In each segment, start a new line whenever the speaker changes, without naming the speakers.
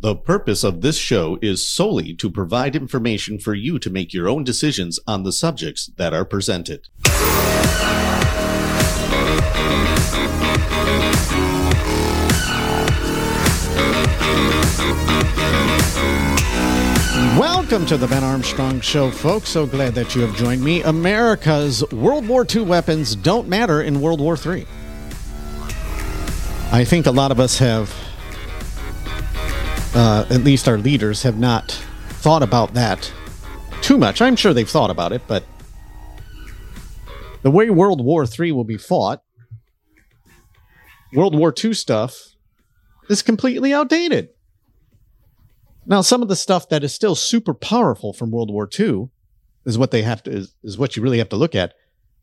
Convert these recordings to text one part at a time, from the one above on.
The purpose of this show is solely to provide information for you to make your own decisions on the subjects that are presented.
Welcome to the Ben Armstrong Show, folks. So glad that you have joined me. America's World War II weapons don't matter in World War III. I think a lot of us have, uh, at least our leaders, have not thought about that too much. I'm sure they've thought about it, but the way World War III will be fought, World War II stuff is completely outdated. Now, some of the stuff that is still super powerful from World War II is what they have to is, is what you really have to look at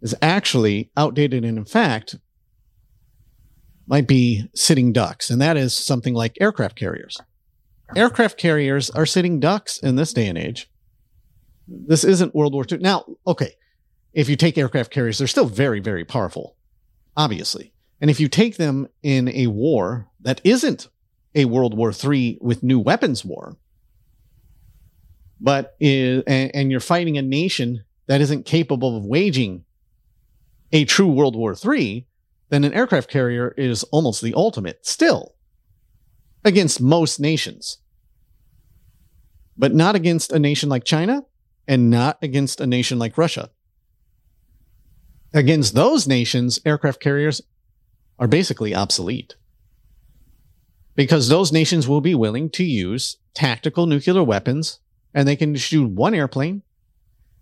is actually outdated and in fact might be sitting ducks, and that is something like aircraft carriers. Aircraft carriers are sitting ducks in this day and age. This isn't World War II. Now, okay, if you take aircraft carriers, they're still very, very powerful, obviously. And if you take them in a war that isn't a World War III with new weapons war, but is, and, and you're fighting a nation that isn't capable of waging a true World War III, then an aircraft carrier is almost the ultimate still against most nations. But not against a nation like China and not against a nation like Russia. Against those nations, aircraft carriers are basically obsolete because those nations will be willing to use tactical nuclear weapons and they can shoot one airplane.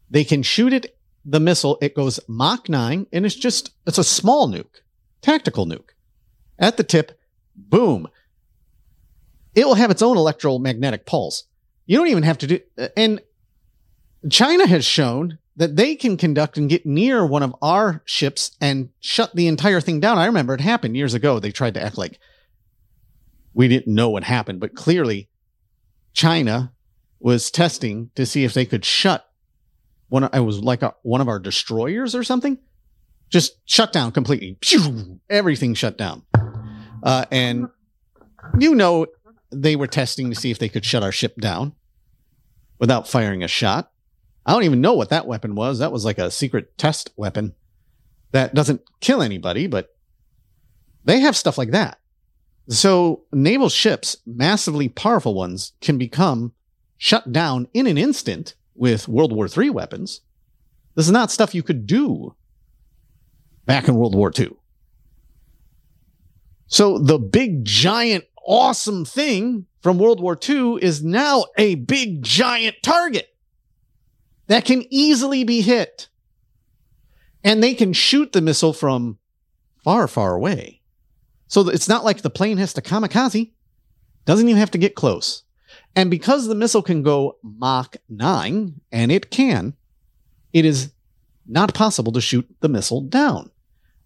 They can shoot it, the missile. It goes Mach 9 and it's just, it's a small nuke, tactical nuke. At the tip, boom. It will have its own electromagnetic pulse. You don't even have to do, and China has shown that they can conduct and get near one of our ships and shut the entire thing down. I remember it happened years ago. They tried to act like we didn't know what happened, but clearly China was testing to see if they could shut one. I was like a, one of our destroyers or something, just shut down completely. Everything shut down. Uh, and you know, they were testing to see if they could shut our ship down without firing a shot. I don't even know what that weapon was. That was like a secret test weapon that doesn't kill anybody, but they have stuff like that. So naval ships, massively powerful ones, can become shut down in an instant with World War III weapons. This is not stuff you could do back in World War II. So the big, giant, awesome thing from World War II is now a big, giant target that can easily be hit. And they can shoot the missile from far, far away. So it's not like the plane has to kamikaze. Doesn't even have to get close. And because the missile can go Mach 9, and it can, it is not possible to shoot the missile down.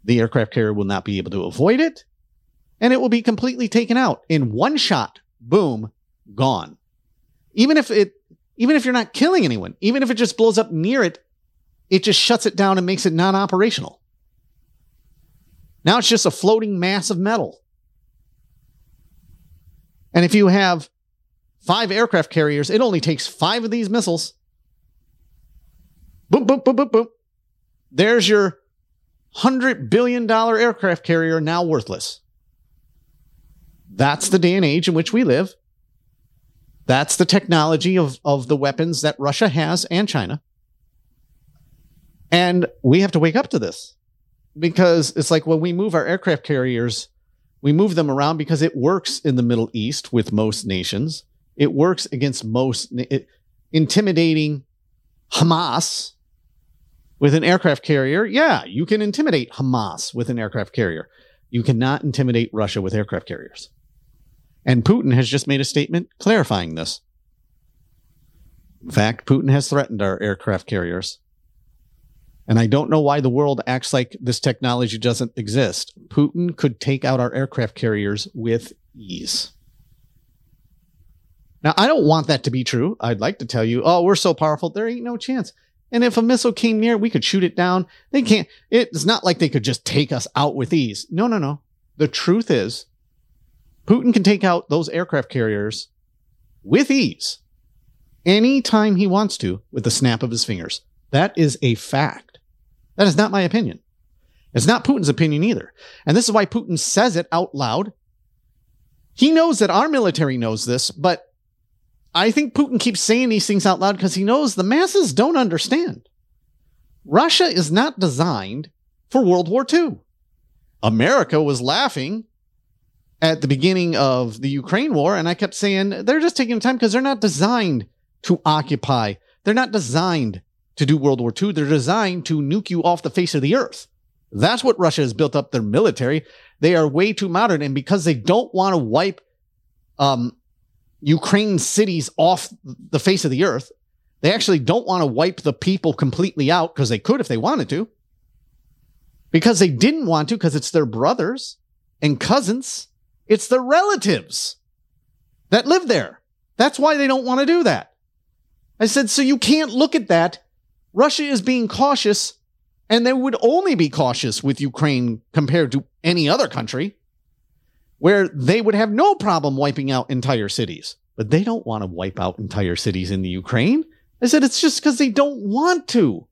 The aircraft carrier will not be able to avoid it, and it will be completely taken out in one shot. Boom, gone. Even if it, even if you're not killing anyone, even if it just blows up near it, it just shuts it down and makes it non-operational. Now it's just a floating mass of metal. And if you have five aircraft carriers, it only takes five of these missiles. Boom, boom, boom, boom, boom. There's your $100 billion aircraft carrier now worthless. That's the day and age in which we live. That's the technology of, of the weapons that Russia has and China. And we have to wake up to this because it's like when we move our aircraft carriers, we move them around because it works in the Middle East with most nations. It works against most it, intimidating Hamas with an aircraft carrier. Yeah, you can intimidate Hamas with an aircraft carrier. You cannot intimidate Russia with aircraft carriers. And Putin has just made a statement clarifying this. In fact, Putin has threatened our aircraft carriers and I don't know why the world acts like this technology doesn't exist. Putin could take out our aircraft carriers with ease. Now, I don't want that to be true. I'd like to tell you, oh, we're so powerful, there ain't no chance. And if a missile came near, we could shoot it down. They can't, it's not like they could just take us out with ease. No, no, no. The truth is, Putin can take out those aircraft carriers with ease anytime he wants to with the snap of his fingers. That is a fact. That is not my opinion. It's not Putin's opinion either. And this is why Putin says it out loud. He knows that our military knows this, but I think Putin keeps saying these things out loud because he knows the masses don't understand. Russia is not designed for World War II. America was laughing at the beginning of the Ukraine war, and I kept saying they're just taking time because they're not designed to occupy. They're not designed to do World War II. They're designed to nuke you off the face of the earth. That's what Russia has built up their military. They are way too modern, and because they don't want to wipe um, Ukraine cities off the face of the earth, they actually don't want to wipe the people completely out because they could if they wanted to. Because they didn't want to, because it's their brothers and cousins, it's the relatives that live there. That's why they don't want to do that. I said, so you can't look at that. Russia is being cautious, and they would only be cautious with Ukraine compared to any other country where they would have no problem wiping out entire cities. But they don't want to wipe out entire cities in the Ukraine. I said it's just because they don't want to.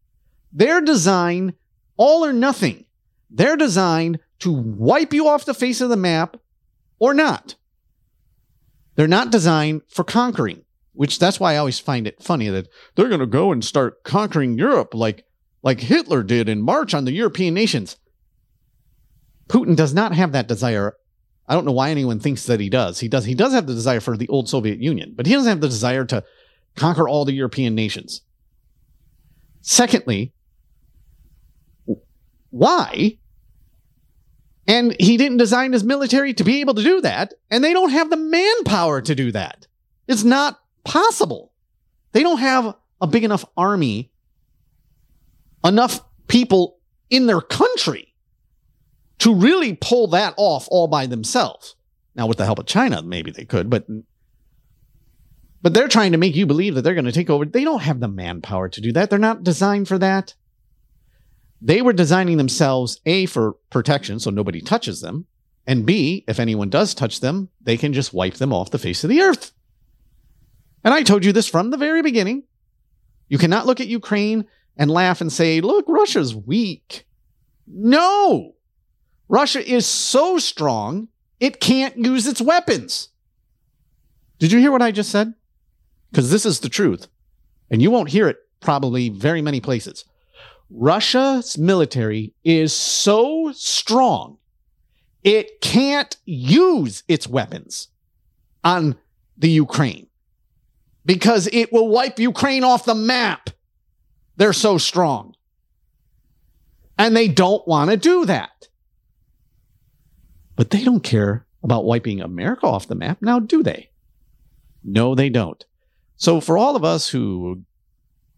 They're designed all or nothing. They're designed to wipe you off the face of the map or not. They're not designed for conquering, which that's why I always find it funny that they're going to go and start conquering Europe like like Hitler did in March on the European nations. Putin does not have that desire. I don't know why anyone thinks that he does. He does. He does have the desire for the old Soviet Union, but he doesn't have the desire to conquer all the European nations. Secondly, why? And he didn't design his military to be able to do that, and they don't have the manpower to do that. It's not possible. They don't have a big enough army, enough people in their country to really pull that off all by themselves. Now, with the help of China, maybe they could, but but they're trying to make you believe that they're going to take over. They don't have the manpower to do that. They're not designed for that. They were designing themselves A for protection so nobody touches them, and B, if anyone does touch them, they can just wipe them off the face of the earth. And I told you this from the very beginning. You cannot look at Ukraine and laugh and say, look, Russia's weak. No! Russia is so strong, it can't use its weapons. Did you hear what I just said? because this is the truth. And you won't hear it probably very many places. Russia's military is so strong, it can't use its weapons on the Ukraine because it will wipe Ukraine off the map. They're so strong. And they don't want to do that. But they don't care about wiping America off the map now, do they? No, they don't. So for all of us who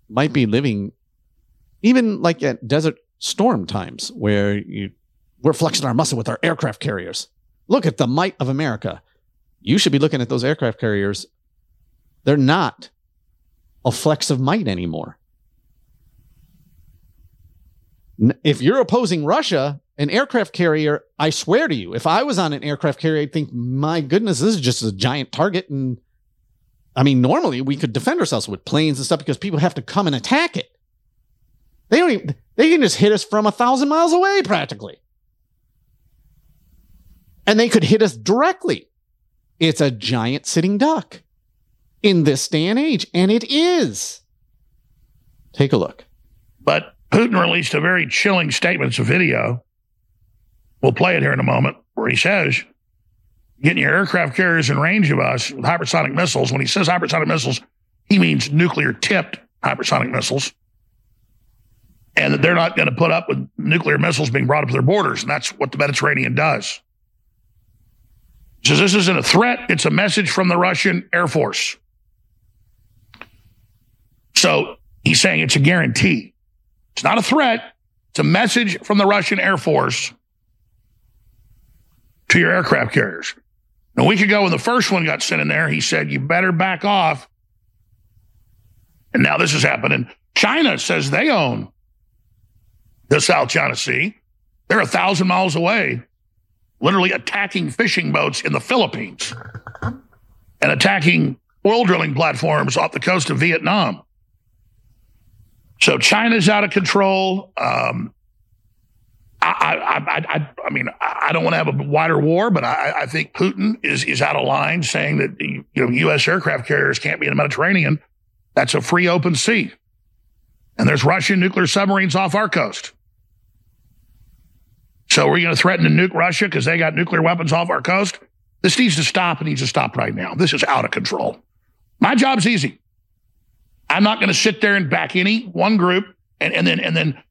might be living even like at desert storm times where you, we're flexing our muscle with our aircraft carriers. Look at the might of America. You should be looking at those aircraft carriers. They're not a flex of might anymore. If you're opposing Russia, an aircraft carrier, I swear to you, if I was on an aircraft carrier, I'd think, my goodness, this is just a giant target and I mean, normally we could defend ourselves with planes and stuff because people have to come and attack it. They don't even, they can just hit us from a thousand miles away practically. And they could hit us directly. It's a giant sitting duck in this day and age. And it is. Take a look.
But Putin released a very chilling statement. It's a video. We'll play it here in a moment where he says, getting your aircraft carriers in range of us with hypersonic missiles. When he says hypersonic missiles, he means nuclear tipped hypersonic missiles. And that they're not going to put up with nuclear missiles being brought up to their borders. And that's what the Mediterranean does. Says this isn't a threat, it's a message from the Russian Air Force. So he's saying it's a guarantee. It's not a threat, it's a message from the Russian Air Force to your aircraft carriers. A week ago, when the first one got sent in there, he said, You better back off. And now this is happening. China says they own the South China Sea. They're a thousand miles away, literally attacking fishing boats in the Philippines and attacking oil drilling platforms off the coast of Vietnam. So China's out of control. Um, I, I, I, I, mean, I don't want to have a wider war, but I, I think Putin is is out of line, saying that you know U.S. aircraft carriers can't be in the Mediterranean. That's a free open sea, and there's Russian nuclear submarines off our coast. So we're going to threaten to nuke Russia because they got nuclear weapons off our coast. This needs to stop. It needs to stop right now. This is out of control. My job's easy. I'm not going to sit there and back any one group and, and then and then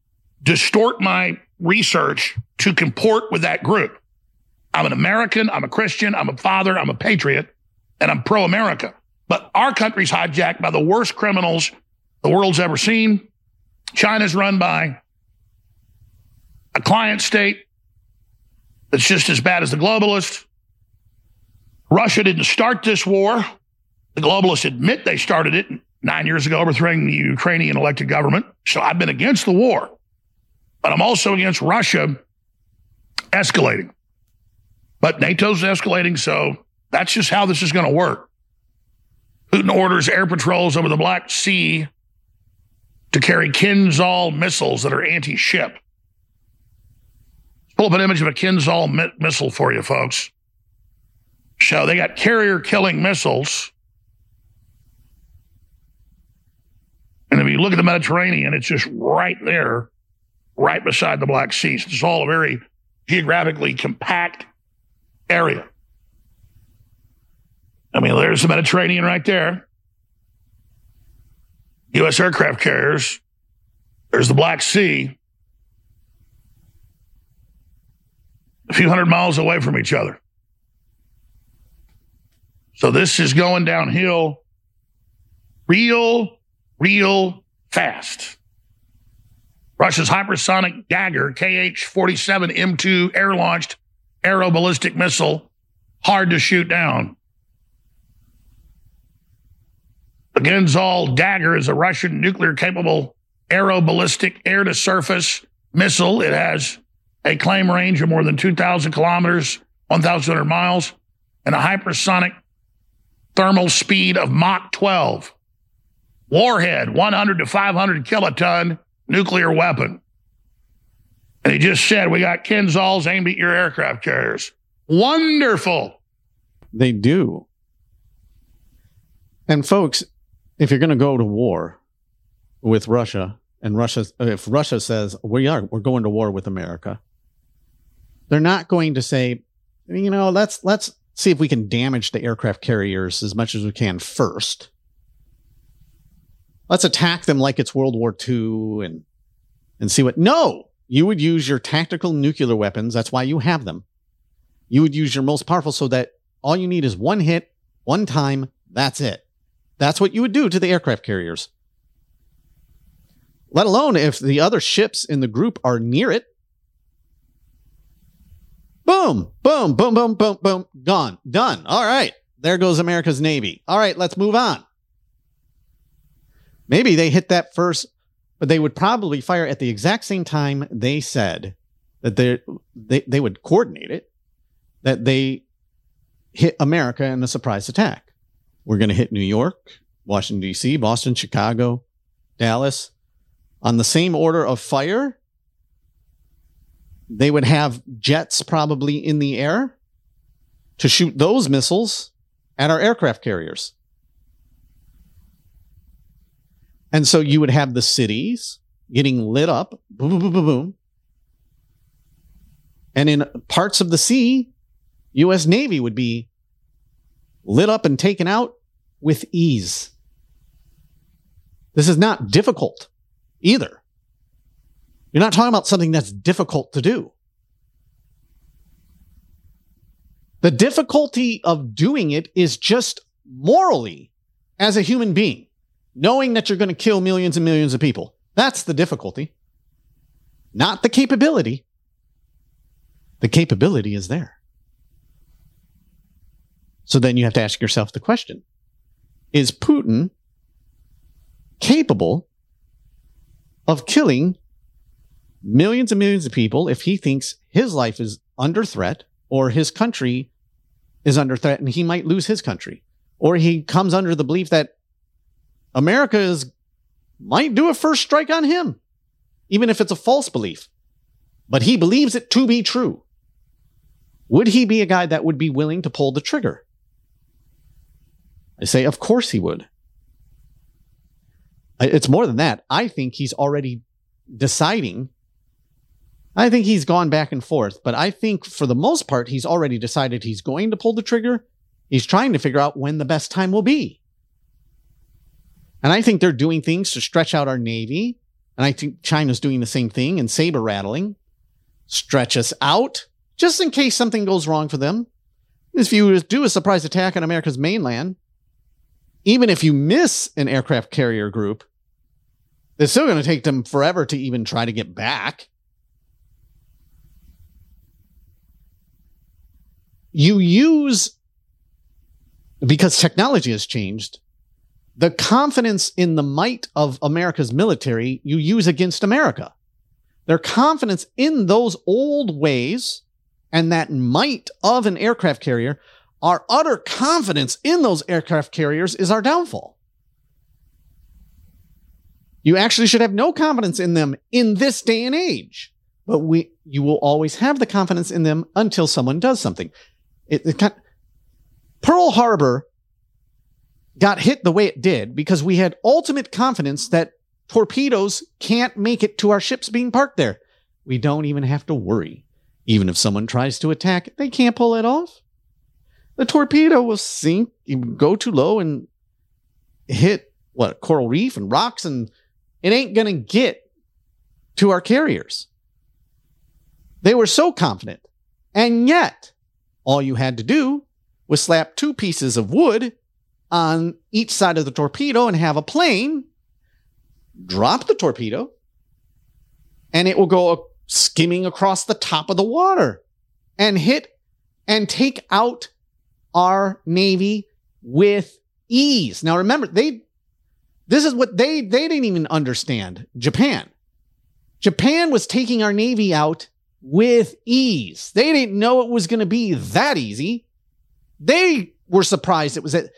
distort my research to comport with that group. I'm an American, I'm a Christian, I'm a father, I'm a patriot, and I'm pro America. But our country's hijacked by the worst criminals the world's ever seen. China's run by a client state that's just as bad as the globalists. Russia didn't start this war. The globalists admit they started it nine years ago, overthrowing the Ukrainian elected government. So I've been against the war, but I'm also against Russia escalating. But NATO's escalating, so that's just how this is going to work. Putin orders air patrols over the Black Sea to carry Kinzhal missiles that are anti ship. Pull up an image of a Kinzhal mi- missile for you, folks. So they got carrier killing missiles. And if you look at the Mediterranean, it's just right there, right beside the Black Sea. It's all a very geographically compact area. I mean, there's the Mediterranean right there. U.S. aircraft carriers. There's the Black Sea. A few hundred miles away from each other. So this is going downhill real, real fast. Russia's hypersonic Dagger KH 47 M2 air launched aero ballistic missile, hard to shoot down. The Kinzhal Dagger is a Russian nuclear capable aero ballistic air to surface missile. It has a claim range of more than 2,000 kilometers, 1,200 miles, and a hypersonic thermal speed of Mach 12. Warhead, 100 to 500 kiloton nuclear weapon. And he just said, we got Kinzhals aimed at your aircraft carriers. Wonderful.
They do. And folks, if you're going to go to war with Russia, and Russia, if Russia says we are, we're going to war with America, they're not going to say, you know, let's let's see if we can damage the aircraft carriers as much as we can first. Let's attack them like it's World War II and and see what. No, you would use your tactical nuclear weapons. That's why you have them. You would use your most powerful so that all you need is one hit, one time. That's it. That's what you would do to the aircraft carriers. Let alone if the other ships in the group are near it Boom, boom, boom, boom, boom, boom, gone, done. All right. There goes America's Navy. All right, let's move on. Maybe they hit that first, but they would probably fire at the exact same time they said that they they they would coordinate it that they hit America in a surprise attack. We're going to hit New York, Washington D.C., Boston, Chicago, Dallas on the same order of fire they would have jets probably in the air to shoot those missiles at our aircraft carriers. And so you would have the cities getting lit up, boom, boom, boom, boom, boom. And in parts of the sea, U.S. Navy would be lit up and taken out with ease. This is not difficult either. You're not talking about something that's difficult to do. The difficulty of doing it is just morally as a human being, knowing that you're going to kill millions and millions of people. That's the difficulty, not the capability. The capability is there. So then you have to ask yourself the question Is Putin capable of killing millions and millions of people if he thinks his life is under threat or his country is under threat and he might lose his country. or he comes under the belief that America is might do a first strike on him, even if it's a false belief, but he believes it to be true. Would he be a guy that would be willing to pull the trigger? I say, of course he would. It's more than that. I think he's already deciding. I think he's gone back and forth, but I think for the most part, he's already decided he's going to pull the trigger. He's trying to figure out when the best time will be. And I think they're doing things to stretch out our Navy. And I think China's doing the same thing and saber rattling. Stretch us out just in case something goes wrong for them. If you do a surprise attack on America's mainland, even if you miss an aircraft carrier group, it's still going to take them forever to even try to get back. You use, because technology has changed, the confidence in the might of America's military you use against America. Their confidence in those old ways and that might of an aircraft carrier, our utter confidence in those aircraft carriers is our downfall. You actually should have no confidence in them in this day and age, but we you will always have the confidence in them until someone does something. It, it Pearl Harbor got hit the way it did because we had ultimate confidence that torpedoes can't make it to our ships being parked there. We don't even have to worry. Even if someone tries to attack, they can't pull it off. The torpedo will sink, go too low and hit what coral reef and rocks, and it ain't gonna get to our carriers. They were so confident. And yet, all you had to do was slap two pieces of wood on each side of the torpedo and have a plane drop the torpedo, and it will go skimming across the top of the water and hit and take out our navy with ease. Now remember, they this is what they they didn't even understand. Japan. Japan was taking our navy out with ease. They didn't know it was going to be that easy. They were surprised it was that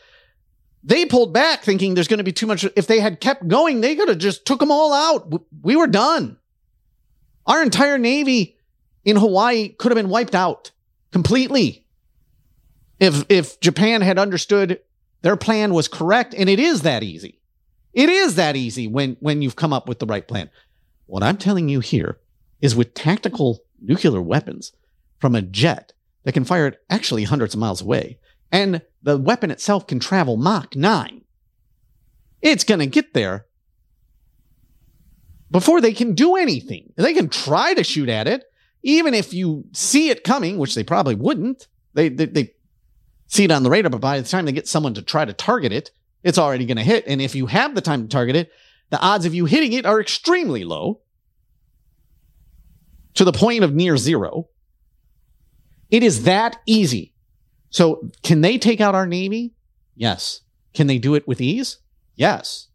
they pulled back thinking there's going to be too much if they had kept going they could have just took them all out. We were done. Our entire Navy in Hawaii could have been wiped out completely if, if Japan had understood their plan was correct. And it is that easy. It is that easy when, when you've come up with the right plan. What I'm telling you here is with tactical nuclear weapons from a jet that can fire it actually hundreds of miles away, and the weapon itself can travel Mach 9. It's going to get there before they can do anything. They can try to shoot at it, even if you see it coming, which they probably wouldn't. They, they, they see it on the radar, but by the time they get someone to try to target it, it's already going to hit. And if you have the time to target it, the odds of you hitting it are extremely low to the point of near zero. It is that easy. So, can they take out our Navy? Yes. Can they do it with ease? Yes.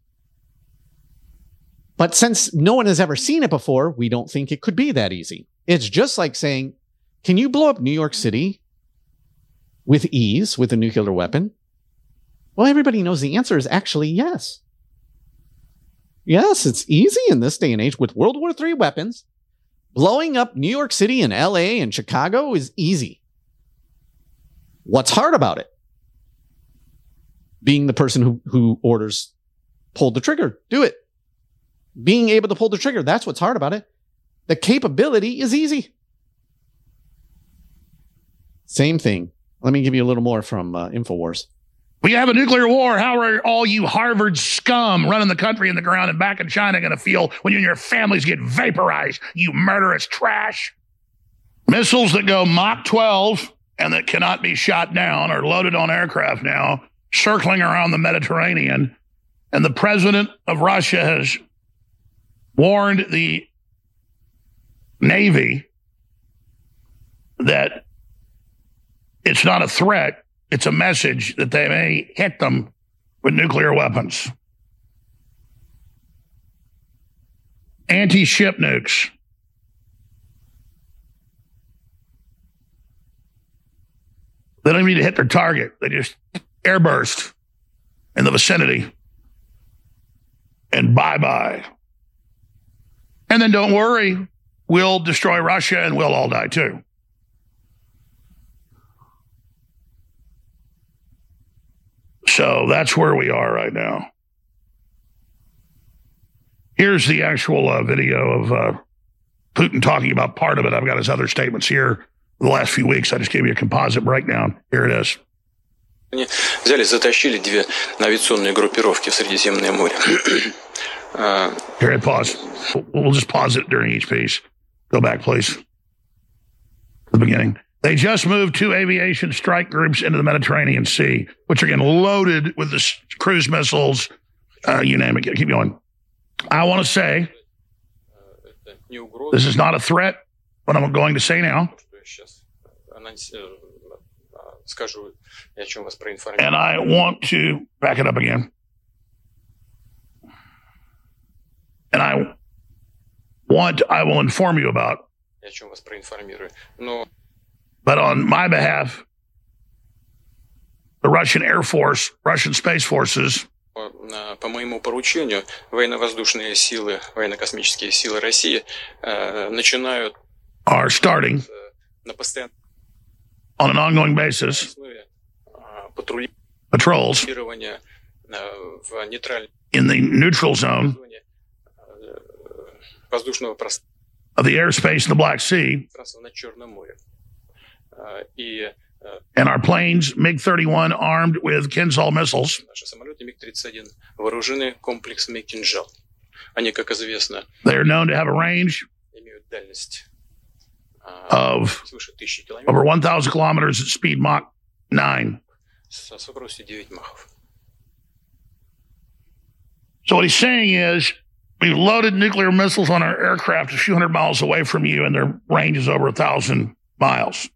But since no one has ever seen it before, we don't think it could be that easy. It's just like saying, can you blow up New York City with ease with a nuclear weapon? Well, everybody knows the answer is actually yes. Yes, it's easy in this day and age with World War III weapons. Blowing up New York City and LA and Chicago is easy. What's hard about it? Being the person who, who orders, pull the trigger, do it being able to pull the trigger. That's what's hard about it. The capability is easy. Same thing. Let me give you a little more from uh, InfoWars.
We have a nuclear war. How are all you Harvard scum running the country in the ground and back in China going to feel when you and your families get vaporized, you murderous trash? Missiles that go Mach 12 and that cannot be shot down are loaded on aircraft now, circling around the Mediterranean. And the president of Russia has warned the Navy that it's not a threat, it's a message that they may hit them with nuclear weapons. Anti ship nukes. They don't even need to hit their target, they just airburst. in the vicinity. And bye bye. And then don't worry, we'll destroy Russia and we'll all die too. So that's where we are right now. Here's the actual uh, video of uh, Putin talking about part of it. I've got his other statements here. The last few weeks, I just gave you a composite breakdown. Here it is.
Взяли, затащили две авиационные группировки в Средиземное море.
Here, I pause. We'll just pause it during each piece. Go back, please. The beginning. They just moved two aviation strike groups into the Mediterranean Sea, which are getting loaded with the cruise missiles. Uh, you name it. Keep going. I want to say this is not a threat, but I'm going to say now. And I want to back it up again. And I want, I will inform you about. But on my behalf, the Russian Air Force, Russian Space Forces,
по моему поручению военно-воздушные силы, военно-космические силы России начинают
are starting
на постоянном
on an ongoing basis patrols
в нейтральном
in the neutral zone
воздушного пространства
of the airspace in the Black Sea and our planes, MiG 31, armed with Kinzhal missiles. They're known to have a range of over 1,000 kilometers at speed Mach 9. So, what he's saying is, we've loaded nuclear missiles on our aircraft a few hundred miles away from you, and their range is over 1,000 miles.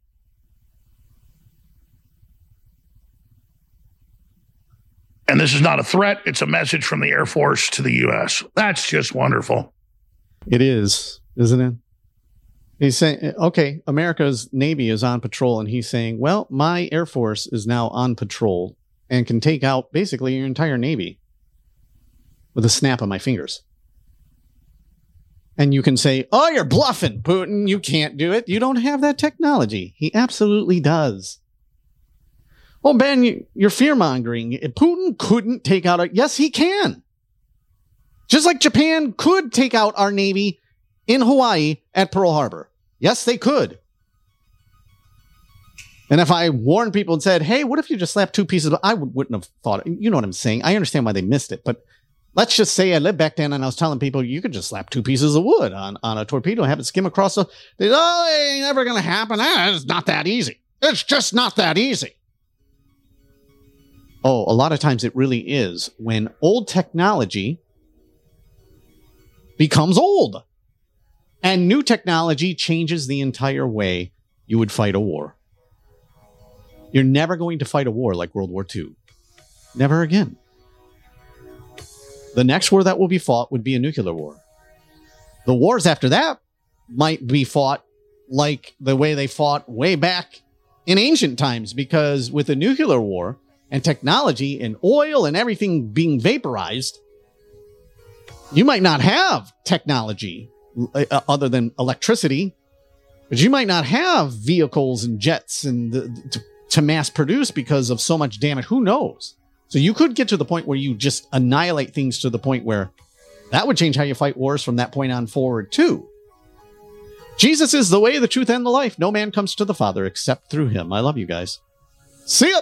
And this is not a threat, it's a message from the Air Force to the U.S. That's just wonderful.
It is, isn't it? He's saying, okay, America's Navy is on patrol, and he's saying, well, my Air Force is now on patrol and can take out basically your entire Navy with a snap of my fingers. And you can say, oh, you're bluffing, Putin. You can't do it. You don't have that technology. He absolutely does. Oh, Ben, you- you're fear mongering. Putin couldn't take out our. Yes, he can. Just like Japan could take out our Navy in Hawaii at Pearl Harbor. Yes, they could. And if I warned people and said, hey, what if you just slapped two pieces of. I would- wouldn't have thought. You know what I'm saying. I understand why they missed it. But let's just say I lived back then and I was telling people you could just slap two pieces of wood on, on a torpedo and have it skim across the. They, oh, it ain't never going to happen. Ah, it's not that easy. It's just not that easy. Oh, a lot of times it really is when old technology becomes old and new technology changes the entire way you would fight a war. You're never going to fight a war like World War II. Never again. The next war that will be fought would be a nuclear war. The wars after that might be fought like the way they fought way back in ancient times, because with a nuclear war and technology and oil and everything being vaporized, you might not have technology uh, other than electricity, but you might not have vehicles and jets and the, to, to mass produce because of so much damage. Who knows? So you could get to the point where you just annihilate things to the point where that would change how you fight wars from that point on forward too. Jesus is the way, the truth, and the life. No man comes to the Father except through him. I love you guys. See ya.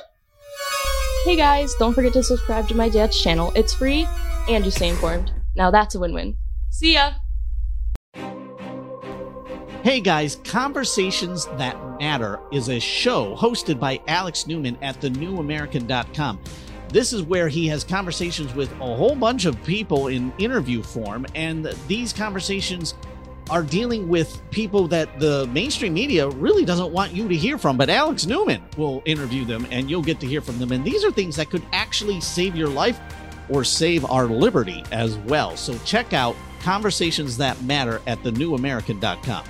Hey guys, don't forget to subscribe to my dad's channel. It's free and you stay informed. Now that's a win win. See ya!
Hey guys, Conversations That Matter is a show hosted by Alex Newman at thenewamerican.com. This is where he has conversations with a whole bunch of people in interview form, and these conversations are dealing with people that the mainstream media really doesn't want you to hear from, but Alex Newman will interview them and you'll get to hear from them. And these are things that could actually save your life or save our liberty as well. So check out Conversations That Matter at thenewamerican.com.